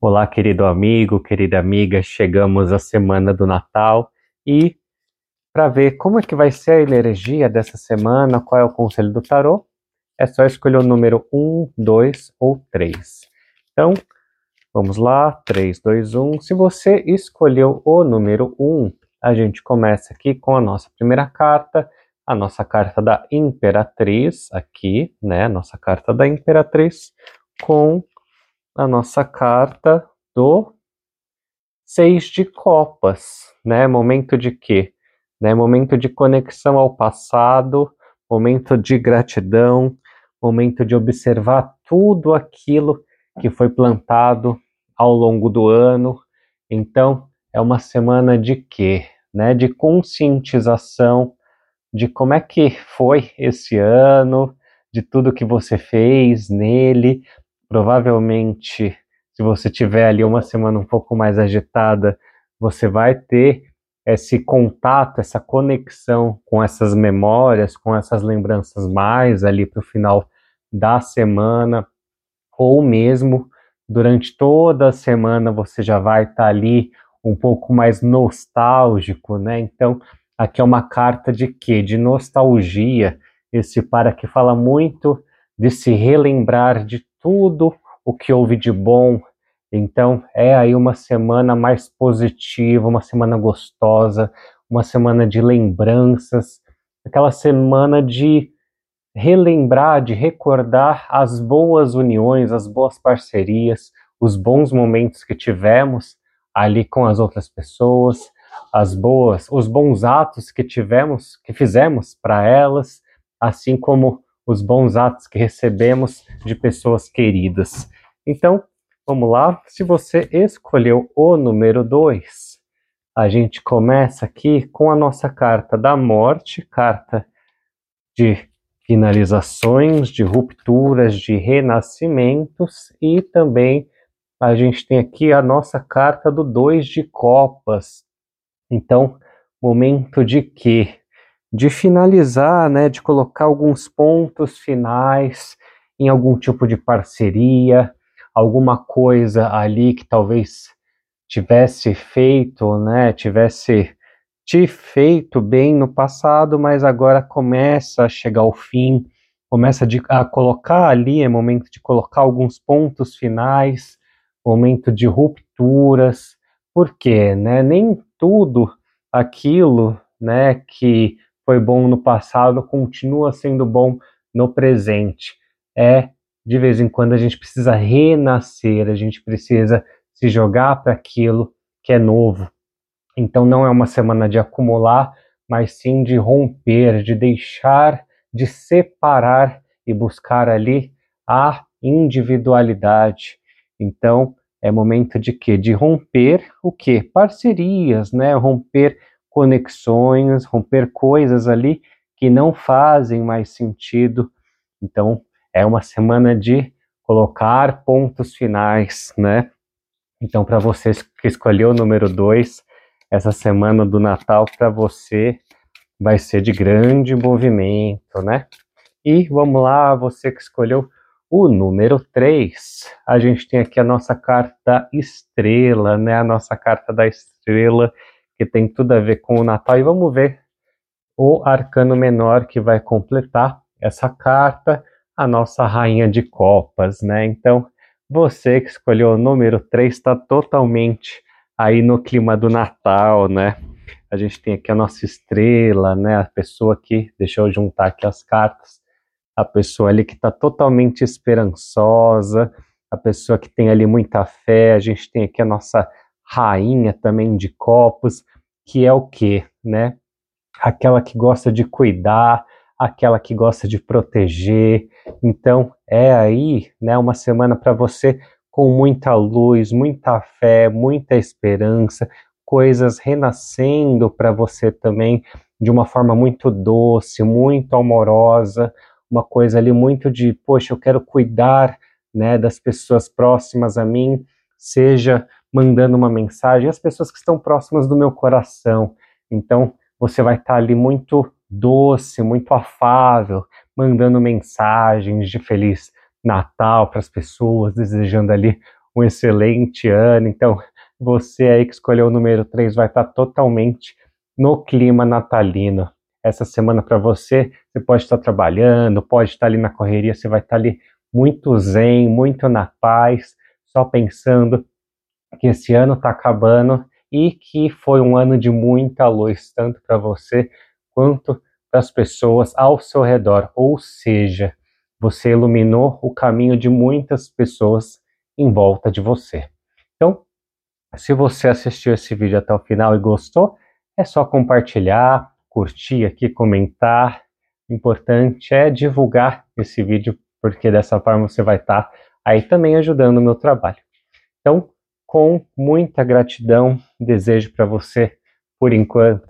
Olá, querido amigo, querida amiga, chegamos à semana do Natal e para ver como é que vai ser a energia dessa semana, qual é o conselho do tarô, é só escolher o número 1, 2 ou 3. Então, vamos lá, 3, 2, 1. Se você escolheu o número 1, a gente começa aqui com a nossa primeira carta, a nossa carta da Imperatriz, aqui, né, nossa carta da Imperatriz, com a nossa carta do Seis de Copas, né? Momento de quê? Né? Momento de conexão ao passado, momento de gratidão, momento de observar tudo aquilo que foi plantado ao longo do ano. Então, é uma semana de quê? Né? De conscientização de como é que foi esse ano, de tudo que você fez nele, provavelmente, se você tiver ali uma semana um pouco mais agitada, você vai ter esse contato, essa conexão com essas memórias, com essas lembranças mais ali para o final da semana, ou mesmo durante toda a semana você já vai estar tá ali um pouco mais nostálgico, né? Então, aqui é uma carta de quê? De nostalgia. Esse para que fala muito de se relembrar de tudo o que houve de bom. Então, é aí uma semana mais positiva, uma semana gostosa, uma semana de lembranças, aquela semana de relembrar, de recordar as boas uniões, as boas parcerias, os bons momentos que tivemos ali com as outras pessoas, as boas, os bons atos que tivemos, que fizemos para elas, assim como os bons atos que recebemos de pessoas queridas. Então, vamos lá. Se você escolheu o número 2, a gente começa aqui com a nossa carta da morte, carta de finalizações, de rupturas, de renascimentos e também a gente tem aqui a nossa carta do dois de copas. Então, momento de quê? De finalizar, né, de colocar alguns pontos finais em algum tipo de parceria, alguma coisa ali que talvez tivesse feito, né, tivesse te feito bem no passado, mas agora começa a chegar ao fim, começa de, a colocar ali, é momento de colocar alguns pontos finais, momento de rupturas, porque, né, nem tudo aquilo, né, que foi bom no passado continua sendo bom no presente. É de vez em quando a gente precisa renascer, a gente precisa se jogar para aquilo que é novo. Então não é uma semana de acumular, mas sim de romper, de deixar, de separar e buscar ali a individualidade. Então é momento de quê? De romper o quê? Parcerias, né? Romper conexões, romper coisas ali que não fazem mais sentido. Então, é uma semana de colocar pontos finais, né? Então, para você que escolheu o número 2, essa semana do Natal para você vai ser de grande movimento, né? E vamos lá, você que escolheu o número 3. A gente tem aqui a nossa carta estrela, né? A nossa carta da estrela que tem tudo a ver com o Natal. E vamos ver o arcano menor que vai completar essa carta, a nossa rainha de copas, né? Então, você que escolheu o número 3 está totalmente aí no clima do Natal, né? A gente tem aqui a nossa estrela, né? A pessoa que, deixa eu juntar aqui as cartas, a pessoa ali que está totalmente esperançosa, a pessoa que tem ali muita fé, a gente tem aqui a nossa rainha também de copos, que é o quê, né? Aquela que gosta de cuidar, aquela que gosta de proteger. Então, é aí, né, uma semana para você com muita luz, muita fé, muita esperança, coisas renascendo para você também de uma forma muito doce, muito amorosa, uma coisa ali muito de, poxa, eu quero cuidar, né, das pessoas próximas a mim, seja mandando uma mensagem, as pessoas que estão próximas do meu coração. Então, você vai estar ali muito doce, muito afável, mandando mensagens de feliz Natal para as pessoas, desejando ali um excelente ano. Então, você aí que escolheu o número 3 vai estar totalmente no clima natalino. Essa semana para você, você pode estar trabalhando, pode estar ali na correria, você vai estar ali muito zen, muito na paz, só pensando que esse ano está acabando e que foi um ano de muita luz, tanto para você quanto para as pessoas ao seu redor. Ou seja, você iluminou o caminho de muitas pessoas em volta de você. Então, se você assistiu esse vídeo até o final e gostou, é só compartilhar, curtir aqui, comentar. O importante é divulgar esse vídeo, porque dessa forma você vai estar aí também ajudando o meu trabalho. Então, com muita gratidão, desejo para você, por enquanto,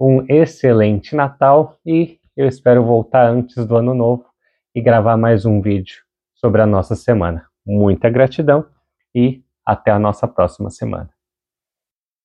um excelente Natal e eu espero voltar antes do Ano Novo e gravar mais um vídeo sobre a nossa semana. Muita gratidão e até a nossa próxima semana.